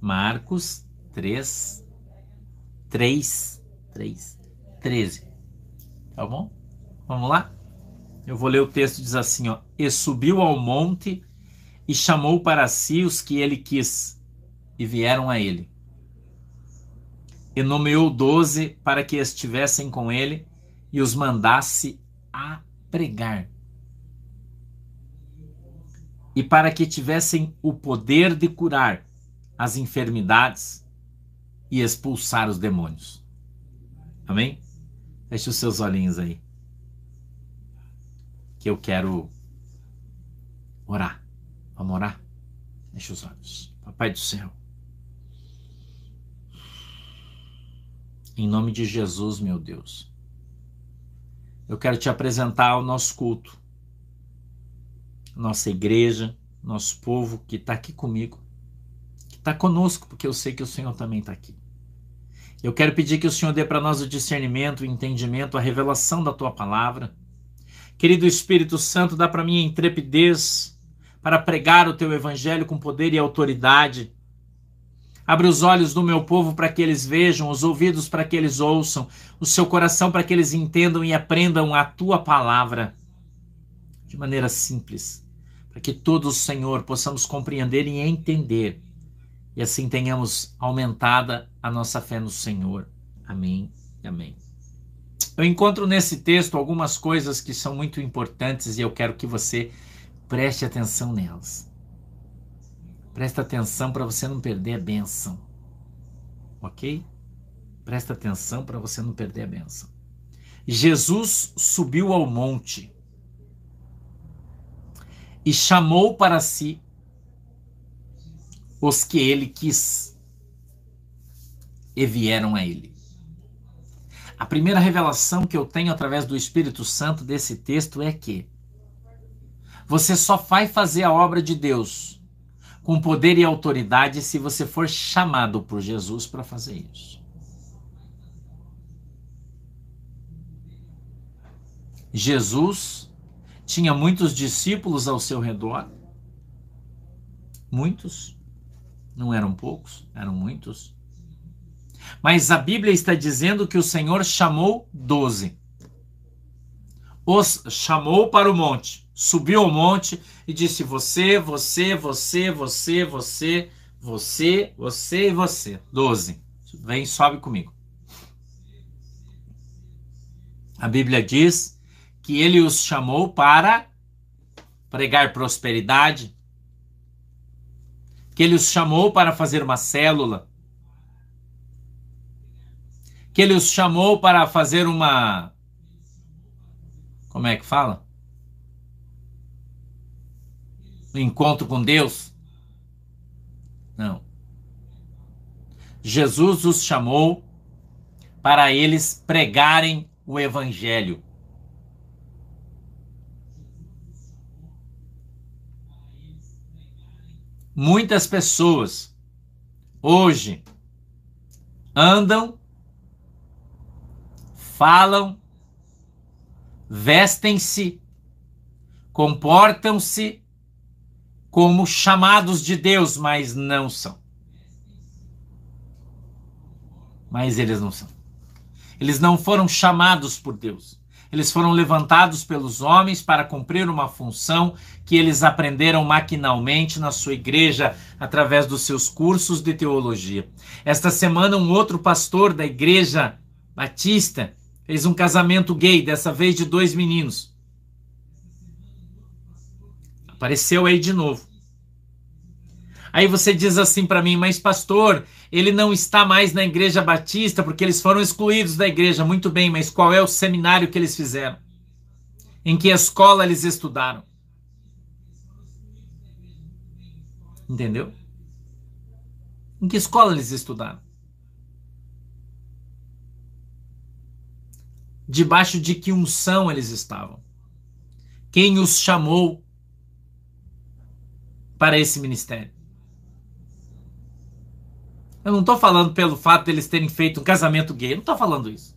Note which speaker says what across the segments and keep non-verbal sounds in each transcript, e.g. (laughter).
Speaker 1: Marcos 3, 3, 3, 13. Tá bom? Vamos lá? Eu vou ler o texto, diz assim, ó. E subiu ao monte e chamou para si os que ele quis, e vieram a ele. E nomeou doze para que estivessem com ele e os mandasse a pregar. E para que tivessem o poder de curar as enfermidades e expulsar os demônios. Amém? Feche os seus olhinhos aí. Que eu quero orar. Vamos orar? Feche os olhos. Papai do céu. Em nome de Jesus, meu Deus. Eu quero te apresentar o nosso culto. Nossa igreja, nosso povo que está aqui comigo. Está conosco, porque eu sei que o Senhor também está aqui. Eu quero pedir que o Senhor dê para nós o discernimento, o entendimento, a revelação da tua palavra. Querido Espírito Santo, dá para mim a intrepidez para pregar o teu evangelho com poder e autoridade. Abre os olhos do meu povo para que eles vejam, os ouvidos para que eles ouçam, o seu coração para que eles entendam e aprendam a tua palavra de maneira simples, para que todos, Senhor, possamos compreender e entender e assim tenhamos aumentada a nossa fé no Senhor. Amém. Amém. Eu encontro nesse texto algumas coisas que são muito importantes e eu quero que você Preste atenção nelas. Presta atenção para você não perder a benção. Ok? Presta atenção para você não perder a benção. Jesus subiu ao monte e chamou para si os que ele quis e vieram a ele. A primeira revelação que eu tenho através do Espírito Santo desse texto é que você só vai fazer a obra de Deus com poder e autoridade se você for chamado por Jesus para fazer isso. Jesus tinha muitos discípulos ao seu redor. Muitos. Não eram poucos, eram muitos. Mas a Bíblia está dizendo que o Senhor chamou doze os chamou para o monte, subiu ao monte e disse: Você, você, você, você, você, você, você e você. Doze. Vem, sobe comigo. A Bíblia diz que ele os chamou para pregar prosperidade, que ele os chamou para fazer uma célula, que ele os chamou para fazer uma como é que fala? O encontro com Deus? Não. Jesus os chamou para eles pregarem o evangelho. Muitas pessoas hoje andam, falam vestem-se, comportam-se como chamados de Deus, mas não são. Mas eles não são. Eles não foram chamados por Deus. Eles foram levantados pelos homens para cumprir uma função que eles aprenderam maquinalmente na sua igreja através dos seus cursos de teologia. Esta semana, um outro pastor da igreja batista Fez um casamento gay, dessa vez de dois meninos. Apareceu aí de novo. Aí você diz assim para mim, mas pastor, ele não está mais na igreja batista porque eles foram excluídos da igreja. Muito bem, mas qual é o seminário que eles fizeram? Em que escola eles estudaram? Entendeu? Em que escola eles estudaram? debaixo de que unção eles estavam. Quem os chamou para esse ministério? Eu não estou falando pelo fato de eles terem feito um casamento gay, não estou falando isso.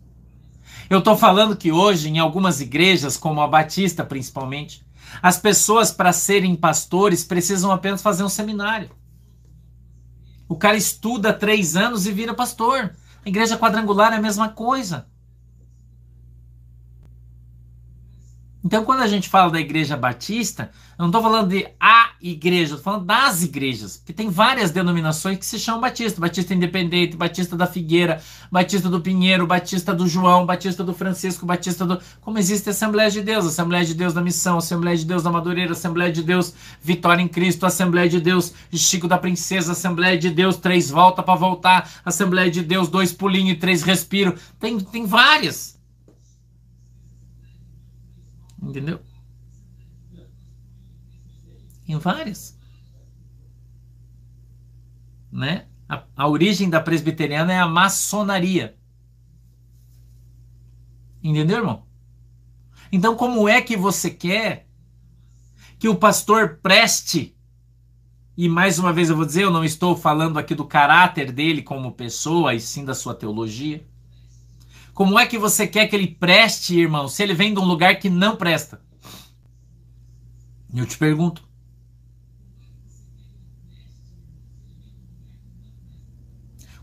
Speaker 1: Eu estou falando que hoje, em algumas igrejas, como a Batista principalmente, as pessoas, para serem pastores, precisam apenas fazer um seminário. O cara estuda três anos e vira pastor. A igreja quadrangular é a mesma coisa. Então, quando a gente fala da igreja batista, eu não estou falando de a igreja, estou falando das igrejas, porque tem várias denominações que se chamam batista: Batista Independente, Batista da Figueira, Batista do Pinheiro, Batista do João, Batista do Francisco, Batista do. Como existe a Assembleia de Deus, Assembleia de Deus da Missão, Assembleia de Deus da Madureira, Assembleia de Deus Vitória em Cristo, Assembleia de Deus Chico da Princesa, Assembleia de Deus Três Volta para Voltar, Assembleia de Deus Dois Pulinhos e Três Respiro. Tem, tem várias. Entendeu? Em várias. Né? A, a origem da presbiteriana é a maçonaria. Entendeu, irmão? Então, como é que você quer que o pastor preste? E mais uma vez eu vou dizer, eu não estou falando aqui do caráter dele como pessoa, e sim da sua teologia. Como é que você quer que ele preste, irmão, se ele vem de um lugar que não presta? Eu te pergunto.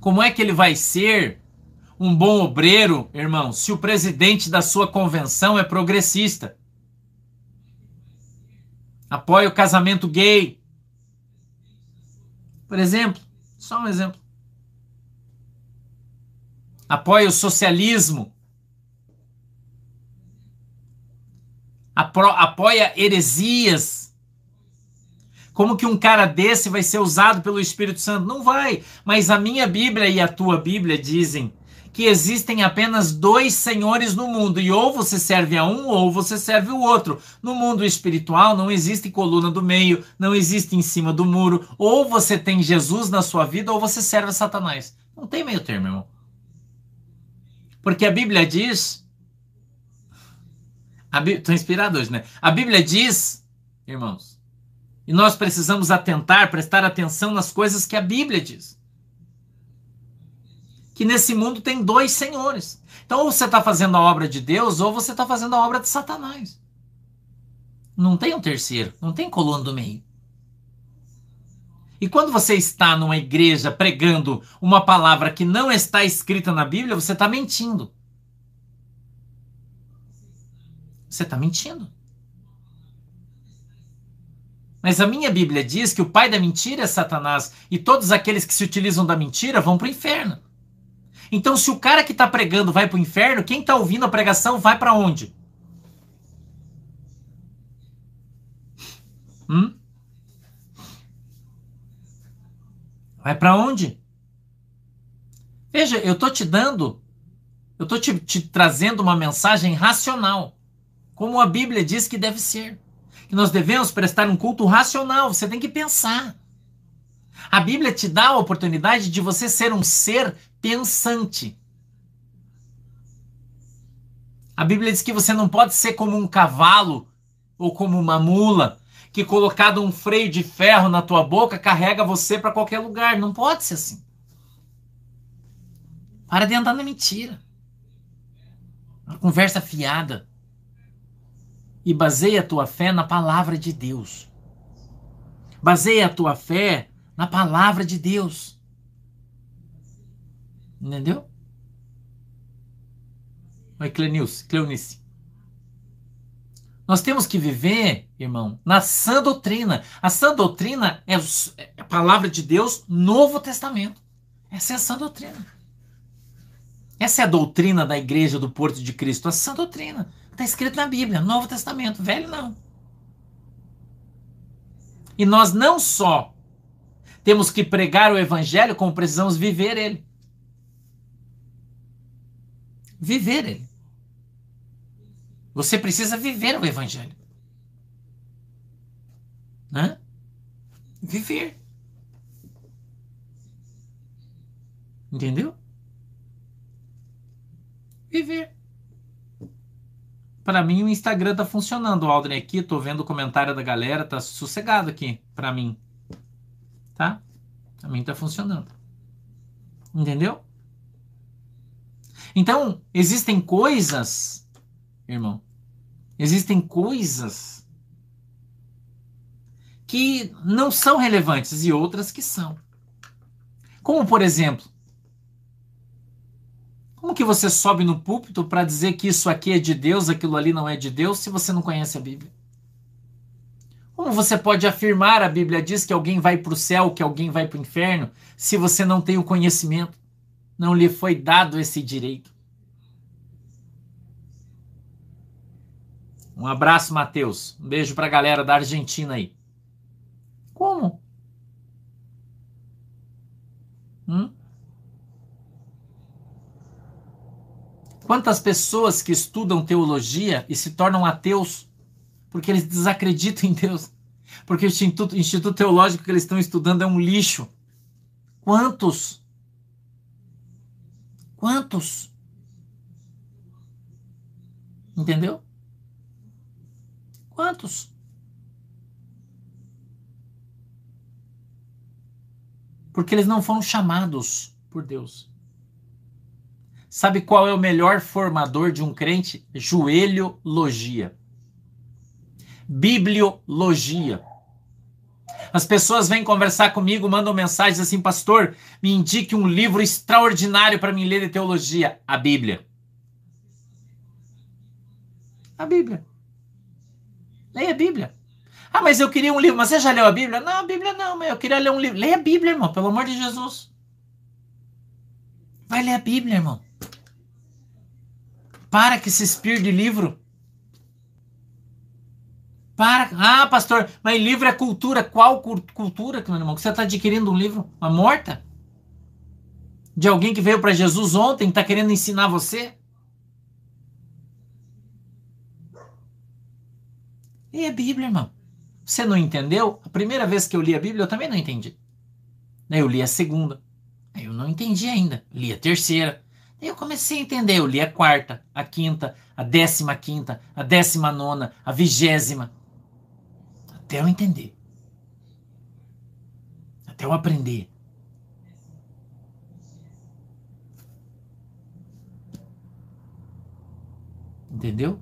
Speaker 1: Como é que ele vai ser um bom obreiro, irmão, se o presidente da sua convenção é progressista? Apoia o casamento gay. Por exemplo, só um exemplo apoia o socialismo, apoia heresias. Como que um cara desse vai ser usado pelo Espírito Santo? Não vai. Mas a minha Bíblia e a tua Bíblia dizem que existem apenas dois senhores no mundo e ou você serve a um ou você serve o outro. No mundo espiritual não existe coluna do meio, não existe em cima do muro. Ou você tem Jesus na sua vida ou você serve a Satanás. Não tem meio termo, irmão. Porque a Bíblia diz. Estou inspirado hoje, né? A Bíblia diz, irmãos, e nós precisamos atentar, prestar atenção nas coisas que a Bíblia diz. Que nesse mundo tem dois senhores. Então, ou você está fazendo a obra de Deus, ou você está fazendo a obra de Satanás. Não tem um terceiro, não tem coluna do meio. E quando você está numa igreja pregando uma palavra que não está escrita na Bíblia, você está mentindo. Você está mentindo. Mas a minha Bíblia diz que o pai da mentira é Satanás e todos aqueles que se utilizam da mentira vão para o inferno. Então, se o cara que está pregando vai para o inferno, quem está ouvindo a pregação vai para onde? Hum? Vai para onde? Veja, eu estou te dando, eu estou te, te trazendo uma mensagem racional, como a Bíblia diz que deve ser. Que nós devemos prestar um culto racional, você tem que pensar. A Bíblia te dá a oportunidade de você ser um ser pensante. A Bíblia diz que você não pode ser como um cavalo ou como uma mula, que colocado um freio de ferro na tua boca carrega você para qualquer lugar. Não pode ser assim. Para de andar na mentira. Uma conversa fiada. E baseia a tua fé na palavra de Deus. Baseia a tua fé na palavra de Deus. Entendeu? Oi, Cleonice. Cleonice. Nós temos que viver, irmão, na sã doutrina. A sã doutrina é, é a palavra de Deus, Novo Testamento. Essa é a sã doutrina. Essa é a doutrina da igreja do Porto de Cristo, a sã doutrina. Está escrito na Bíblia, Novo Testamento, velho não. E nós não só temos que pregar o evangelho, como precisamos viver ele. Viver ele. Você precisa viver o Evangelho. Né? Viver. Entendeu? Viver. Para mim o Instagram tá funcionando, Aldrin aqui, tô vendo o comentário da galera, tá sossegado aqui para mim. Tá? Para mim tá funcionando. Entendeu? Então, existem coisas, irmão, Existem coisas que não são relevantes e outras que são. Como, por exemplo, como que você sobe no púlpito para dizer que isso aqui é de Deus, aquilo ali não é de Deus, se você não conhece a Bíblia? Como você pode afirmar, a Bíblia diz que alguém vai para o céu, que alguém vai para o inferno, se você não tem o conhecimento? Não lhe foi dado esse direito. Um abraço, Matheus. Um beijo para a galera da Argentina aí. Como? Hum? Quantas pessoas que estudam teologia e se tornam ateus porque eles desacreditam em Deus? Porque o instituto, instituto teológico que eles estão estudando é um lixo. Quantos? Quantos? Entendeu? Quantos? Porque eles não foram chamados por Deus. Sabe qual é o melhor formador de um crente? Joelhologia. Bibliologia. As pessoas vêm conversar comigo, mandam mensagens assim, pastor, me indique um livro extraordinário para mim ler de teologia. A Bíblia. A Bíblia. Leia a Bíblia. Ah, mas eu queria um livro. Mas você já leu a Bíblia? Não, a Bíblia não, mas eu queria ler um livro. Leia a Bíblia, irmão, pelo amor de Jesus. Vai ler a Bíblia, irmão. Para que se espírito de livro. Para. Ah, pastor, mas livro é cultura. Qual cultura, meu irmão? Que você está adquirindo um livro? Uma morta? De alguém que veio para Jesus ontem e está querendo ensinar você? E a Bíblia, irmão. Você não entendeu? A primeira vez que eu li a Bíblia, eu também não entendi. Daí eu li a segunda. Aí eu não entendi ainda. Li a terceira. Aí eu comecei a entender, eu li a quarta, a quinta, a décima quinta, a décima nona, a vigésima. Até eu entender. Até eu aprender. Entendeu?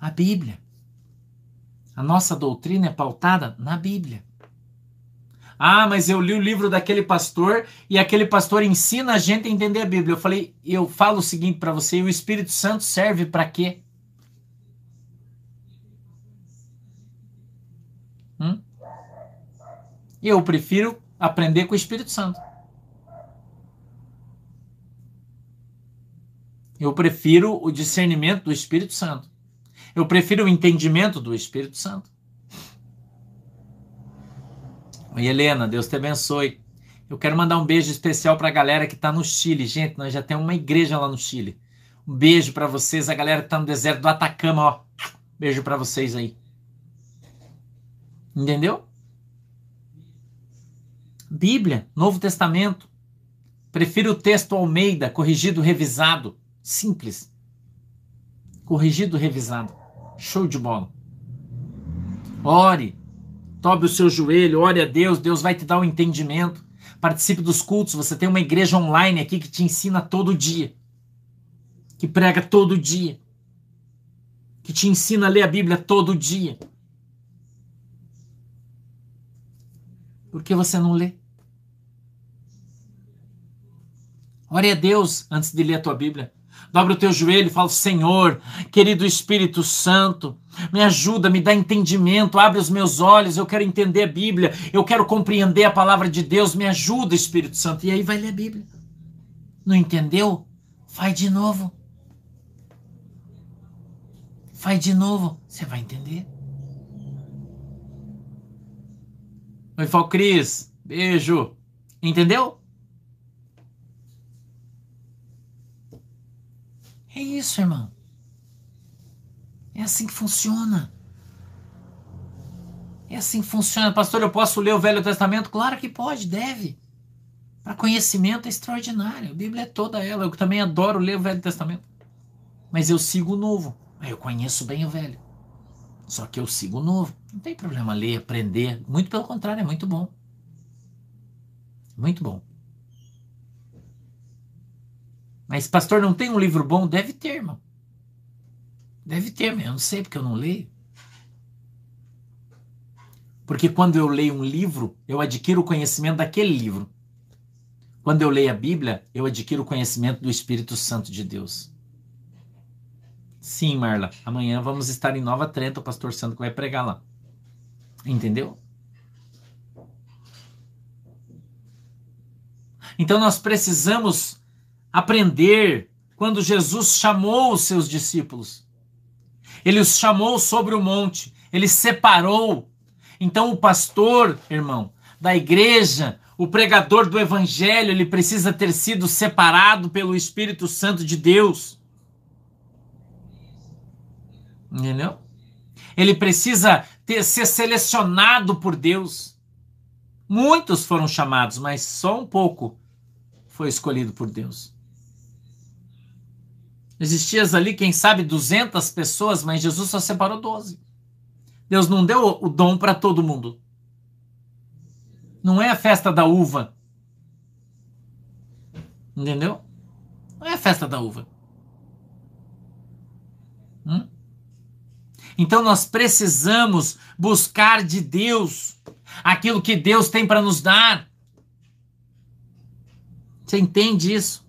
Speaker 1: A Bíblia. A nossa doutrina é pautada na Bíblia. Ah, mas eu li o livro daquele pastor e aquele pastor ensina a gente a entender a Bíblia. Eu falei, eu falo o seguinte para você: o Espírito Santo serve para quê? Hum? Eu prefiro aprender com o Espírito Santo. Eu prefiro o discernimento do Espírito Santo. Eu prefiro o entendimento do Espírito Santo. Oi, Helena, Deus te abençoe. Eu quero mandar um beijo especial para a galera que está no Chile. Gente, nós já temos uma igreja lá no Chile. Um beijo para vocês, a galera que está no deserto do Atacama, ó. Beijo para vocês aí. Entendeu? Bíblia, Novo Testamento. Prefiro o texto Almeida, corrigido, revisado. Simples. Corrigido, revisado. Show de bola. Ore, Tobe o seu joelho, ore a Deus, Deus vai te dar o um entendimento. Participe dos cultos, você tem uma igreja online aqui que te ensina todo dia. Que prega todo dia. Que te ensina a ler a Bíblia todo dia. Por que você não lê? Ore a Deus antes de ler a tua Bíblia. Dobra o teu joelho e fala: Senhor, querido Espírito Santo, me ajuda, me dá entendimento, abre os meus olhos, eu quero entender a Bíblia, eu quero compreender a palavra de Deus, me ajuda, Espírito Santo. E aí vai ler a Bíblia. Não entendeu? Faz de novo. Faz de novo, você vai entender. Oi, Fal Cris, beijo. Entendeu? É isso, irmão. É assim que funciona. É assim que funciona. Pastor, eu posso ler o Velho Testamento? Claro que pode, deve. Para conhecimento é extraordinário. A Bíblia é toda ela. Eu também adoro ler o Velho Testamento. Mas eu sigo o Novo. Eu conheço bem o Velho. Só que eu sigo o Novo. Não tem problema ler, aprender. Muito pelo contrário, é muito bom. Muito bom. Mas, pastor, não tem um livro bom? Deve ter, irmão. Deve ter, mas eu não sei porque eu não leio. Porque quando eu leio um livro, eu adquiro o conhecimento daquele livro. Quando eu leio a Bíblia, eu adquiro o conhecimento do Espírito Santo de Deus. Sim, Marla. Amanhã vamos estar em Nova Trento, o pastor Santo vai pregar lá. Entendeu? Então nós precisamos aprender quando Jesus chamou os seus discípulos. Ele os chamou sobre o monte, ele separou. Então o pastor, irmão, da igreja, o pregador do evangelho, ele precisa ter sido separado pelo Espírito Santo de Deus. Entendeu? Ele precisa ter, ser selecionado por Deus. Muitos foram chamados, mas só um pouco foi escolhido por Deus. Existiam ali, quem sabe, 200 pessoas, mas Jesus só separou 12. Deus não deu o dom para todo mundo. Não é a festa da uva. Entendeu? Não é a festa da uva. Hum? Então nós precisamos buscar de Deus aquilo que Deus tem para nos dar. Você entende isso?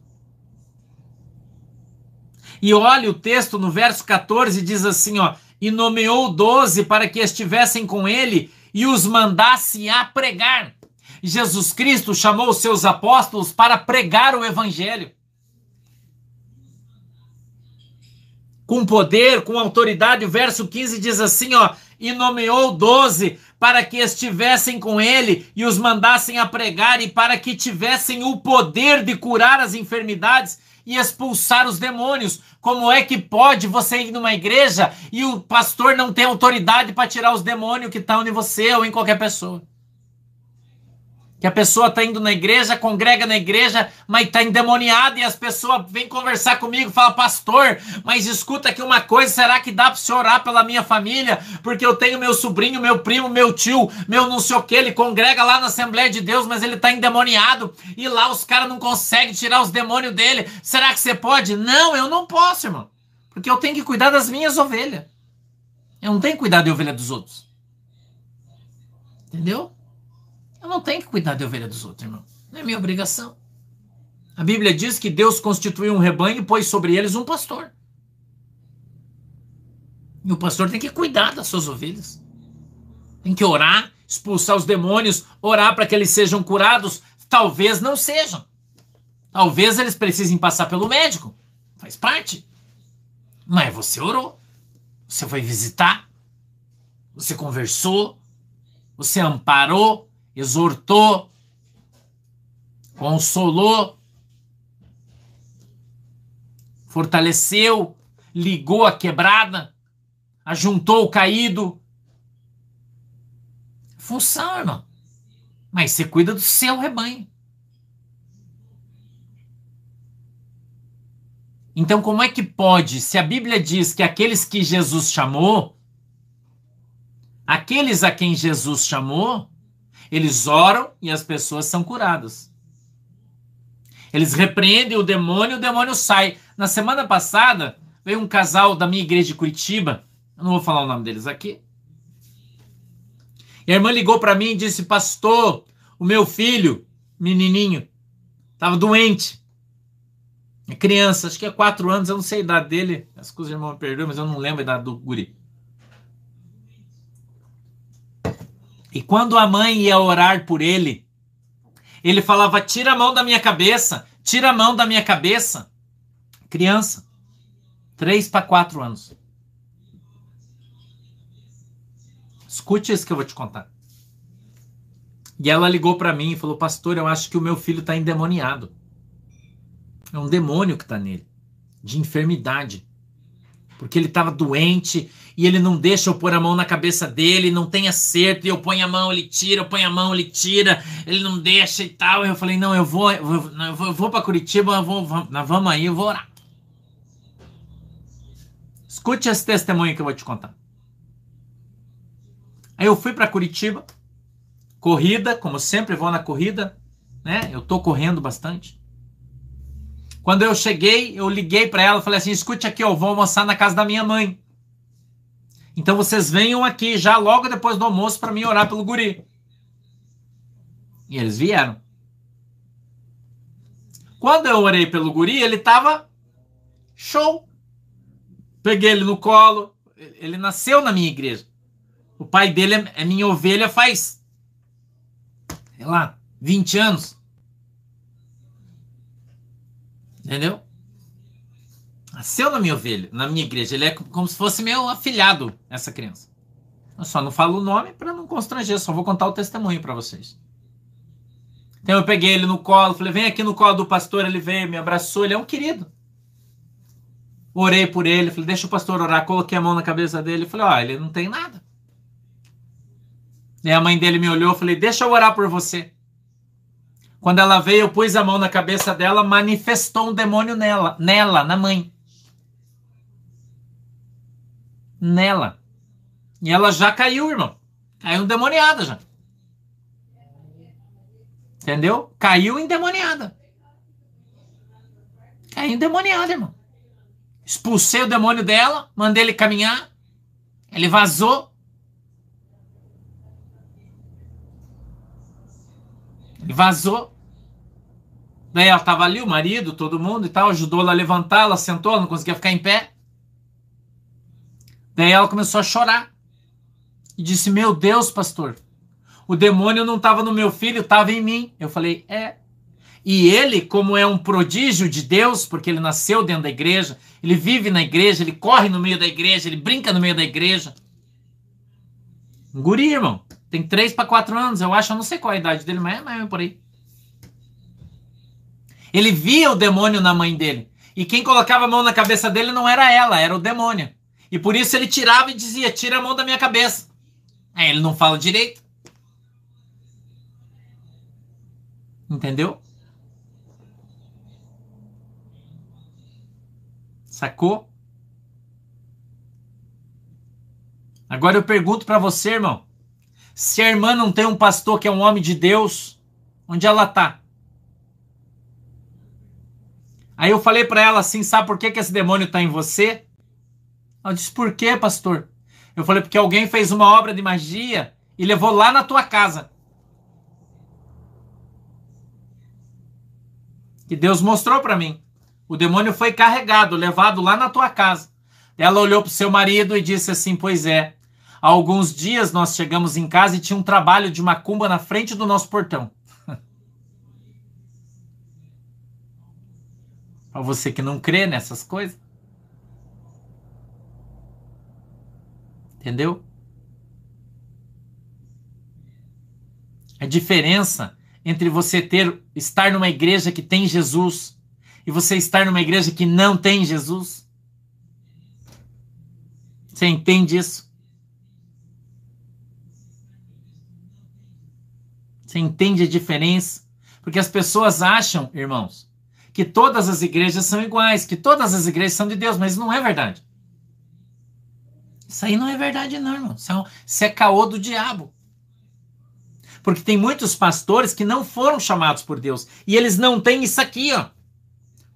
Speaker 1: E olha o texto no verso 14 diz assim, ó: "E nomeou doze para que estivessem com ele e os mandasse a pregar." Jesus Cristo chamou os seus apóstolos para pregar o evangelho. Com poder, com autoridade, o verso 15 diz assim, ó, e nomeou doze para que estivessem com ele e os mandassem a pregar e para que tivessem o poder de curar as enfermidades e expulsar os demônios. Como é que pode você ir numa igreja e o pastor não ter autoridade para tirar os demônios que estão em você ou em qualquer pessoa? Que a pessoa está indo na igreja, congrega na igreja, mas está endemoniada e as pessoas vêm conversar comigo, fala, pastor, mas escuta aqui uma coisa, será que dá para você orar pela minha família? Porque eu tenho meu sobrinho, meu primo, meu tio, meu não sei o que, ele congrega lá na Assembleia de Deus, mas ele está endemoniado e lá os caras não conseguem tirar os demônios dele. Será que você pode? Não, eu não posso, irmão. Porque eu tenho que cuidar das minhas ovelhas. Eu não tenho que cuidar de ovelha dos outros. Entendeu? Eu não tenho que cuidar da ovelha dos outros, irmão. Não é minha obrigação. A Bíblia diz que Deus constituiu um rebanho e pôs sobre eles um pastor. E o pastor tem que cuidar das suas ovelhas. Tem que orar, expulsar os demônios, orar para que eles sejam curados. Talvez não sejam. Talvez eles precisem passar pelo médico. Faz parte. Mas você orou. Você foi visitar. Você conversou. Você amparou exortou, consolou, fortaleceu, ligou a quebrada, ajuntou o caído. Função, irmão. Mas você cuida do seu rebanho. Então, como é que pode, se a Bíblia diz que aqueles que Jesus chamou, aqueles a quem Jesus chamou, eles oram e as pessoas são curadas. Eles repreendem o demônio e o demônio sai. Na semana passada, veio um casal da minha igreja de Curitiba, eu não vou falar o nome deles aqui. E a irmã ligou para mim e disse: Pastor, o meu filho, menininho, estava doente. É criança, acho que é quatro anos, eu não sei a idade dele. As coisas irmão perdoam, mas eu não lembro a idade do guri. E quando a mãe ia orar por ele, ele falava: Tira a mão da minha cabeça, tira a mão da minha cabeça. Criança, três para quatro anos. Escute isso que eu vou te contar. E ela ligou para mim e falou: Pastor, eu acho que o meu filho está endemoniado. É um demônio que está nele, de enfermidade. Porque ele estava doente e ele não deixa eu pôr a mão na cabeça dele, não tem acerto, e eu ponho a mão, ele tira, eu ponho a mão, ele tira, ele não deixa e tal. E eu falei, não, eu vou, eu vou, eu vou, para Curitiba, eu vou, nós vamos aí, eu vou orar. Escute esse testemunho que eu vou te contar. Aí eu fui para Curitiba, corrida, como sempre vou na corrida, né? Eu tô correndo bastante. Quando eu cheguei, eu liguei para ela, falei assim: "Escute aqui, eu vou almoçar na casa da minha mãe". Então vocês venham aqui já logo depois do almoço para mim orar pelo guri. E eles vieram. Quando eu orei pelo guri, ele tava show. Peguei ele no colo. Ele nasceu na minha igreja. O pai dele é, é minha ovelha faz, sei lá, 20 anos. Entendeu? Nasceu na minha ovelha, na minha igreja. Ele é como se fosse meu afilhado, essa criança. Eu só não falo o nome para não constranger, só vou contar o testemunho para vocês. Então eu peguei ele no colo, falei: vem aqui no colo do pastor. Ele veio, me abraçou, ele é um querido. Orei por ele, falei: deixa o pastor orar. Coloquei a mão na cabeça dele, falei: ó, ele não tem nada. E a mãe dele me olhou, falei: deixa eu orar por você. Quando ela veio, eu pus a mão na cabeça dela, manifestou um demônio nela, nela, na mãe. Nela. E ela já caiu, irmão. Caiu endemoniada já. Entendeu? Caiu endemoniada. Caiu endemoniada, irmão. Expulsei o demônio dela, mandei ele caminhar. Ele vazou. Ele vazou. Daí ela estava ali, o marido, todo mundo e tal, ajudou ela a levantar, ela sentou, ela não conseguia ficar em pé. Daí ela começou a chorar. E disse: Meu Deus, pastor, o demônio não estava no meu filho, estava em mim. Eu falei: É. E ele, como é um prodígio de Deus, porque ele nasceu dentro da igreja, ele vive na igreja, ele corre no meio da igreja, ele brinca no meio da igreja. Um guri, irmão. Tem três para quatro anos, eu acho, eu não sei qual a idade dele, mas é, é por aí. Ele via o demônio na mãe dele. E quem colocava a mão na cabeça dele não era ela, era o demônio. E por isso ele tirava e dizia: Tira a mão da minha cabeça. Aí ele não fala direito. Entendeu? Sacou? Agora eu pergunto para você, irmão. Se a irmã não tem um pastor que é um homem de Deus, onde ela tá? Aí eu falei para ela assim, sabe por que, que esse demônio tá em você? Ela disse, por quê, pastor? Eu falei, porque alguém fez uma obra de magia e levou lá na tua casa. Que Deus mostrou para mim. O demônio foi carregado, levado lá na tua casa. Ela olhou para o seu marido e disse assim: Pois é. Há alguns dias nós chegamos em casa e tinha um trabalho de macumba na frente do nosso portão. (laughs) para você que não crê nessas coisas. Entendeu? A diferença entre você ter estar numa igreja que tem Jesus e você estar numa igreja que não tem Jesus. Você entende isso? Você entende a diferença? Porque as pessoas acham, irmãos, que todas as igrejas são iguais, que todas as igrejas são de Deus, mas não é verdade. Isso aí não é verdade, não, irmão. Isso é, isso é caô do diabo. Porque tem muitos pastores que não foram chamados por Deus. E eles não têm isso aqui, ó.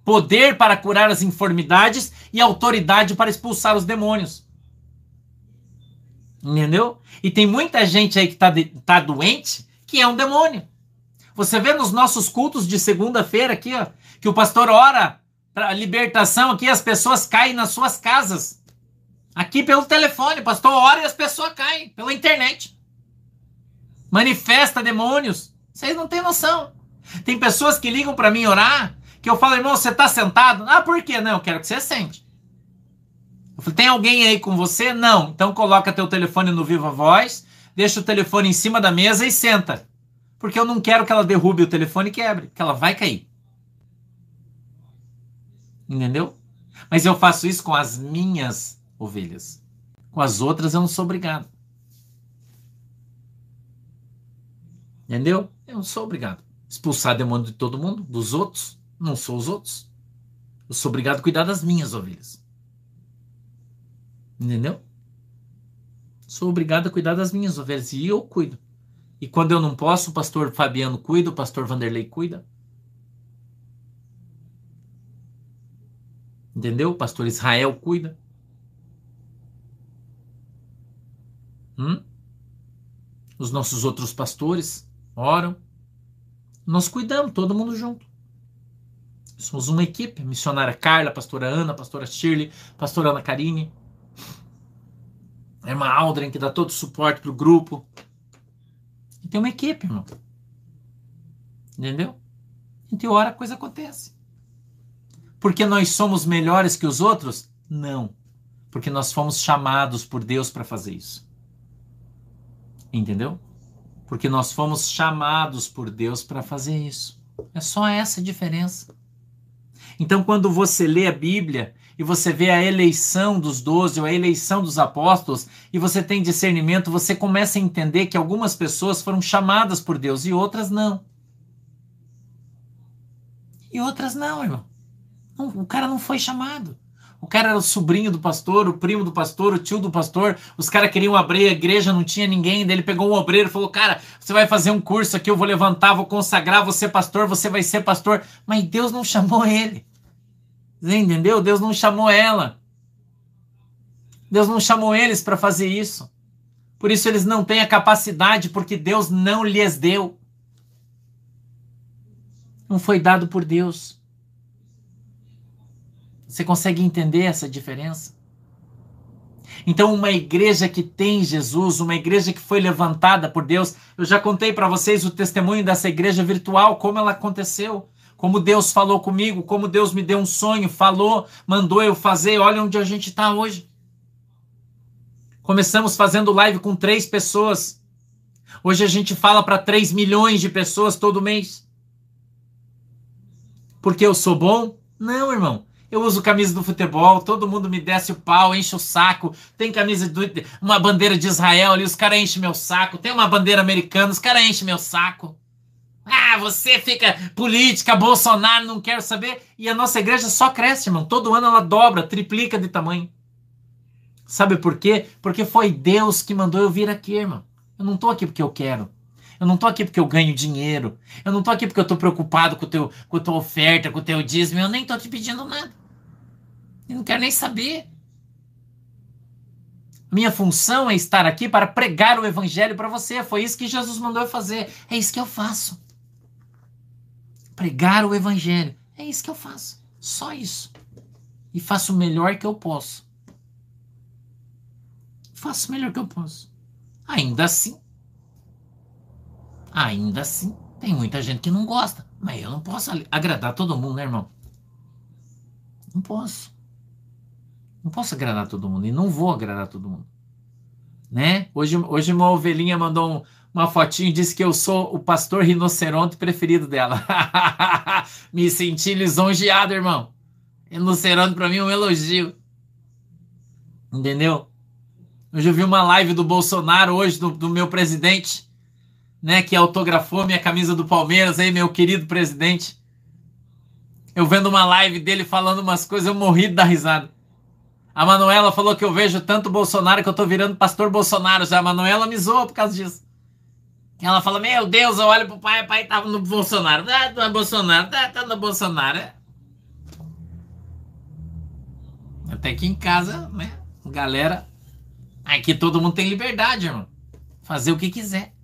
Speaker 1: Poder para curar as enfermidades e autoridade para expulsar os demônios. Entendeu? E tem muita gente aí que está tá doente que é um demônio. Você vê nos nossos cultos de segunda-feira aqui, ó, que o pastor ora para libertação aqui, as pessoas caem nas suas casas. Aqui pelo telefone, pastor ora e as pessoas caem pela internet. Manifesta demônios. Vocês não têm noção. Tem pessoas que ligam para mim orar, que eu falo, irmão, você está sentado? Ah, por quê? Não, eu quero que você sente. Eu falei, tem alguém aí com você? Não. Então coloca teu telefone no Viva Voz, deixa o telefone em cima da mesa e senta. Porque eu não quero que ela derrube o telefone e quebre, que ela vai cair. Entendeu? Mas eu faço isso com as minhas ovelhas. Com as outras eu não sou obrigado. Entendeu? Eu não sou obrigado. Expulsar demônio de todo mundo, dos outros, não sou os outros. Eu sou obrigado a cuidar das minhas ovelhas. Entendeu? Sou obrigado a cuidar das minhas ovelhas e eu cuido. E quando eu não posso, o pastor Fabiano cuida, o pastor Vanderlei cuida. Entendeu? O pastor Israel cuida. Hum? Os nossos outros pastores oram. Nós cuidamos, todo mundo junto. Somos uma equipe. Missionária Carla, pastora Ana, pastora Shirley, pastora Ana Karine. A irmã Aldrin, que dá todo o suporte pro grupo. E tem uma equipe, irmão. Entendeu? A gente ora, a coisa acontece. Porque nós somos melhores que os outros? Não. Porque nós fomos chamados por Deus para fazer isso. Entendeu? Porque nós fomos chamados por Deus para fazer isso. É só essa a diferença. Então, quando você lê a Bíblia e você vê a eleição dos doze ou a eleição dos apóstolos e você tem discernimento, você começa a entender que algumas pessoas foram chamadas por Deus e outras não. E outras não, irmão. O cara não foi chamado. O cara era o sobrinho do pastor, o primo do pastor, o tio do pastor. Os caras queriam abrir a igreja, não tinha ninguém. Daí ele pegou um obreiro e falou: Cara, você vai fazer um curso aqui, eu vou levantar, vou consagrar, você pastor, você vai ser pastor. Mas Deus não chamou ele. Você entendeu? Deus não chamou ela. Deus não chamou eles para fazer isso. Por isso eles não têm a capacidade, porque Deus não lhes deu. Não foi dado por Deus. Você consegue entender essa diferença? Então, uma igreja que tem Jesus, uma igreja que foi levantada por Deus, eu já contei para vocês o testemunho dessa igreja virtual, como ela aconteceu como Deus falou comigo, como Deus me deu um sonho, falou, mandou eu fazer. Olha onde a gente está hoje. Começamos fazendo live com três pessoas. Hoje a gente fala para três milhões de pessoas todo mês. Porque eu sou bom? Não, irmão. Eu uso camisa do futebol, todo mundo me desce o pau, enche o saco. Tem camisa de uma bandeira de Israel ali, os caras enchem meu saco. Tem uma bandeira americana, os caras enchem meu saco. Ah, você fica política, Bolsonaro, não quero saber. E a nossa igreja só cresce, irmão. Todo ano ela dobra, triplica de tamanho. Sabe por quê? Porque foi Deus que mandou eu vir aqui, irmão. Eu não tô aqui porque eu quero. Eu não tô aqui porque eu ganho dinheiro. Eu não tô aqui porque eu tô preocupado com, teu, com a tua oferta, com o teu dízimo. Eu nem tô te pedindo nada. Eu não quero nem saber. Minha função é estar aqui para pregar o evangelho para você. Foi isso que Jesus mandou eu fazer. É isso que eu faço pregar o evangelho. É isso que eu faço. Só isso. E faço o melhor que eu posso. Faço o melhor que eu posso. Ainda assim. Ainda assim. Tem muita gente que não gosta. Mas eu não posso agradar todo mundo, né, irmão? Não posso. Não posso agradar todo mundo. E não vou agradar todo mundo. Né? Hoje, hoje uma ovelhinha mandou um, uma fotinho e disse que eu sou o pastor rinoceronte preferido dela. (laughs) Me senti lisonjeado, irmão. Rinoceronte para mim é um elogio. Entendeu? Hoje eu vi uma live do Bolsonaro hoje, do, do meu presidente, né, que autografou minha camisa do Palmeiras aí, meu querido presidente. Eu vendo uma live dele falando umas coisas, eu morri da risada. A Manuela falou que eu vejo tanto Bolsonaro que eu tô virando pastor Bolsonaro já. A Manuela me zoa por causa disso. Ela fala, meu Deus, eu olho pro pai, o pai tava no Bolsonaro. Tá no Bolsonaro, tá, tá no Bolsonaro. É. Até que em casa, né? Galera. Aqui todo mundo tem liberdade, irmão. Fazer o que quiser.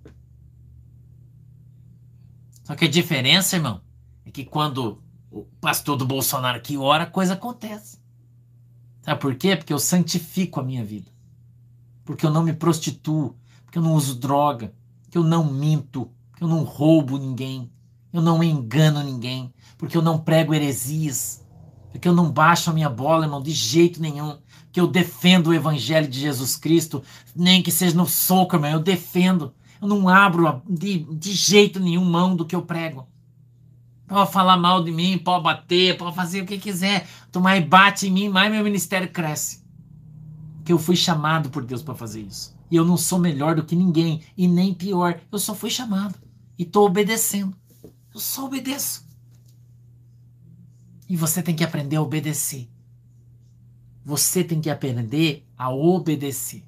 Speaker 1: Só que a diferença, irmão, é que quando o pastor do Bolsonaro aqui ora, coisa acontece. Sabe por quê? Porque eu santifico a minha vida. Porque eu não me prostituo. Porque eu não uso droga que eu não minto, que eu não roubo ninguém, eu não engano ninguém, porque eu não prego heresias, porque eu não baixo a minha bola, irmão, de jeito nenhum, que eu defendo o evangelho de Jesus Cristo, nem que seja no soco, irmão, eu defendo. Eu não abro de, de jeito nenhum mão do que eu prego. Pode falar mal de mim, pode bater, pode fazer o que quiser. Tu mais bate em mim, mais meu ministério cresce. Que eu fui chamado por Deus para fazer isso. E eu não sou melhor do que ninguém, e nem pior. Eu só fui chamado. E estou obedecendo. Eu só obedeço. E você tem que aprender a obedecer. Você tem que aprender a obedecer.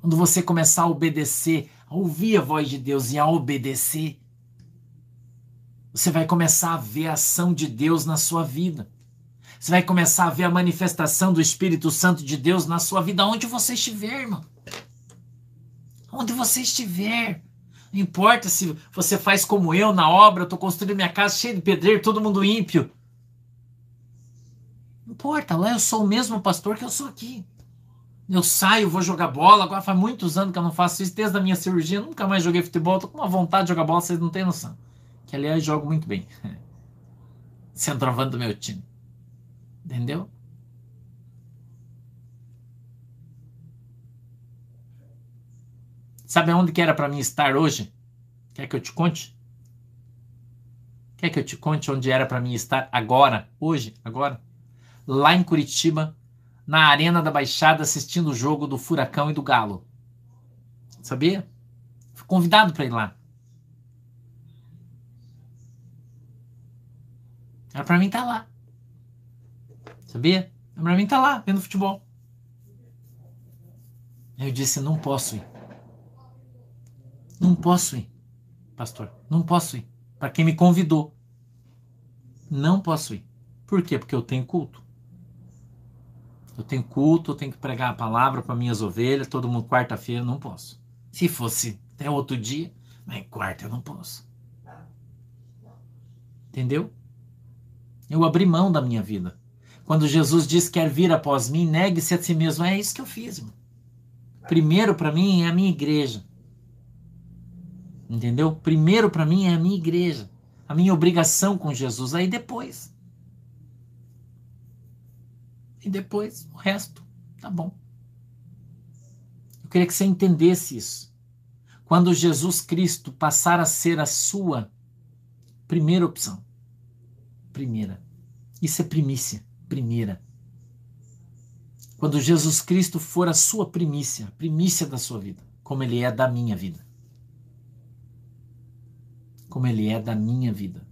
Speaker 1: Quando você começar a obedecer, a ouvir a voz de Deus e a obedecer, você vai começar a ver a ação de Deus na sua vida. Você vai começar a ver a manifestação do Espírito Santo de Deus na sua vida, onde você estiver, irmão. Onde você estiver. Não importa se você faz como eu na obra, eu estou construindo minha casa cheia de pedreiro, todo mundo ímpio. Não importa, lá eu sou o mesmo pastor que eu sou aqui. Eu saio, vou jogar bola. Agora faz muitos anos que eu não faço isso, desde a minha cirurgia. Nunca mais joguei futebol. Tô com uma vontade de jogar bola, vocês não têm noção. Que aliás jogo muito bem. (laughs) Centroavante do meu time. Entendeu? Sabe aonde que era para mim estar hoje? Quer que eu te conte? Quer que eu te conte onde era para mim estar agora, hoje, agora? Lá em Curitiba, na Arena da Baixada assistindo o jogo do Furacão e do Galo. Sabia? Fui convidado para ir lá. Era para mim estar tá lá. Sabia? Era para mim estar tá lá, vendo futebol. Eu disse: não posso ir. Não posso ir, pastor. Não posso ir. Para quem me convidou. Não posso ir. Por quê? Porque eu tenho culto. Eu tenho culto, eu tenho que pregar a palavra para minhas ovelhas, todo mundo quarta-feira, não posso. Se fosse até outro dia, mas quarta eu não posso. Entendeu? Eu abri mão da minha vida. Quando Jesus diz quer vir após mim, negue-se a si mesmo. É isso que eu fiz, irmão. Primeiro para mim é a minha igreja. Entendeu? Primeiro para mim é a minha igreja, a minha obrigação com Jesus. Aí depois e depois o resto tá bom. Eu queria que você entendesse isso. Quando Jesus Cristo passar a ser a sua primeira opção, primeira, isso é primícia, primeira. Quando Jesus Cristo for a sua primícia, primícia da sua vida, como ele é da minha vida. Como ele é da minha vida.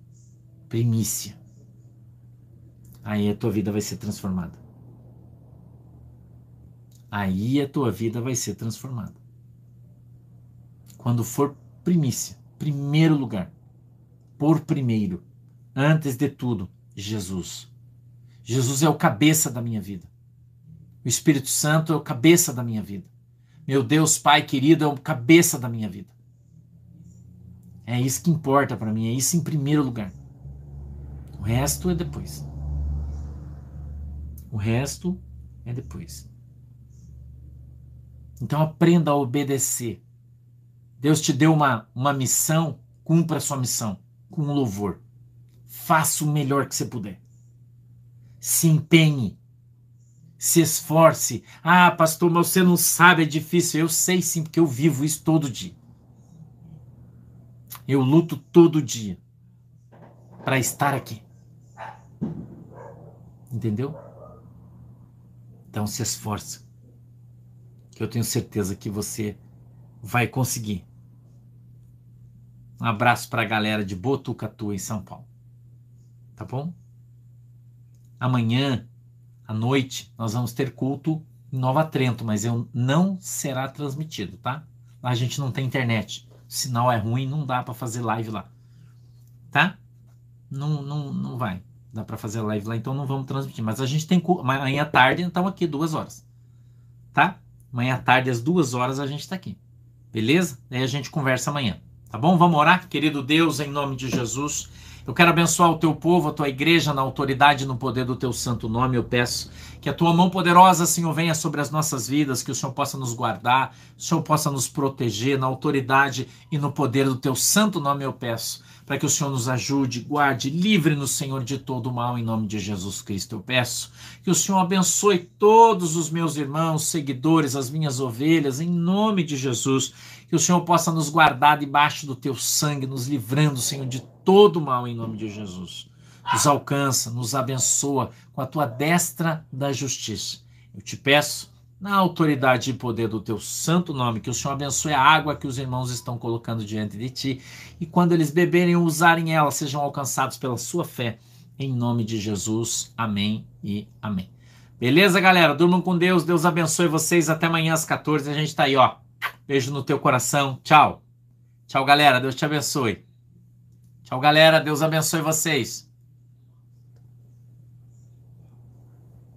Speaker 1: Primícia. Aí a tua vida vai ser transformada aí a tua vida vai ser transformada. Quando for primícia, primeiro lugar, por primeiro, antes de tudo, Jesus. Jesus é o cabeça da minha vida. O Espírito Santo é o cabeça da minha vida. Meu Deus Pai querido é o cabeça da minha vida. É isso que importa para mim, é isso em primeiro lugar. O resto é depois. O resto é depois. Então aprenda a obedecer. Deus te deu uma, uma missão, cumpra a sua missão com louvor. Faça o melhor que você puder. Se empenhe. Se esforce. Ah, pastor, mas você não sabe, é difícil. Eu sei sim, porque eu vivo isso todo dia. Eu luto todo dia para estar aqui. Entendeu? Então se esforce que eu tenho certeza que você vai conseguir. Um abraço para a galera de Botucatu, em São Paulo. Tá bom? Amanhã, à noite, nós vamos ter culto em Nova Trento, mas eu não será transmitido, tá? Lá a gente não tem internet. O sinal é ruim, não dá para fazer live lá. Tá? Não, não, não vai. Dá para fazer live lá, então não vamos transmitir. Mas a gente tem amanhã à tarde, então aqui duas horas. Tá? Amanhã à tarde, às duas horas, a gente está aqui. Beleza? Aí a gente conversa amanhã. Tá bom? Vamos orar? Querido Deus, em nome de Jesus. Eu quero abençoar o teu povo, a tua igreja, na autoridade e no poder do teu santo nome. Eu peço que a tua mão poderosa, Senhor, venha sobre as nossas vidas, que o Senhor possa nos guardar, o Senhor possa nos proteger na autoridade e no poder do teu santo nome. Eu peço para que o Senhor nos ajude, guarde, livre-nos, Senhor, de todo o mal, em nome de Jesus Cristo. Eu peço que o Senhor abençoe todos os meus irmãos, seguidores, as minhas ovelhas, em nome de Jesus. Que o Senhor possa nos guardar debaixo do teu sangue, nos livrando, Senhor, de todo mal, em nome de Jesus. Nos alcança, nos abençoa com a tua destra da justiça. Eu te peço na autoridade e poder do teu santo nome, que o Senhor abençoe a água que os irmãos estão colocando diante de ti, e quando eles beberem ou usarem ela, sejam alcançados pela sua fé, em nome de Jesus. Amém e amém. Beleza, galera? Durmam com Deus, Deus abençoe vocês. Até amanhã às 14 a gente tá aí, ó. Beijo no teu coração. Tchau. Tchau, galera. Deus te abençoe. Tchau, galera. Deus abençoe vocês.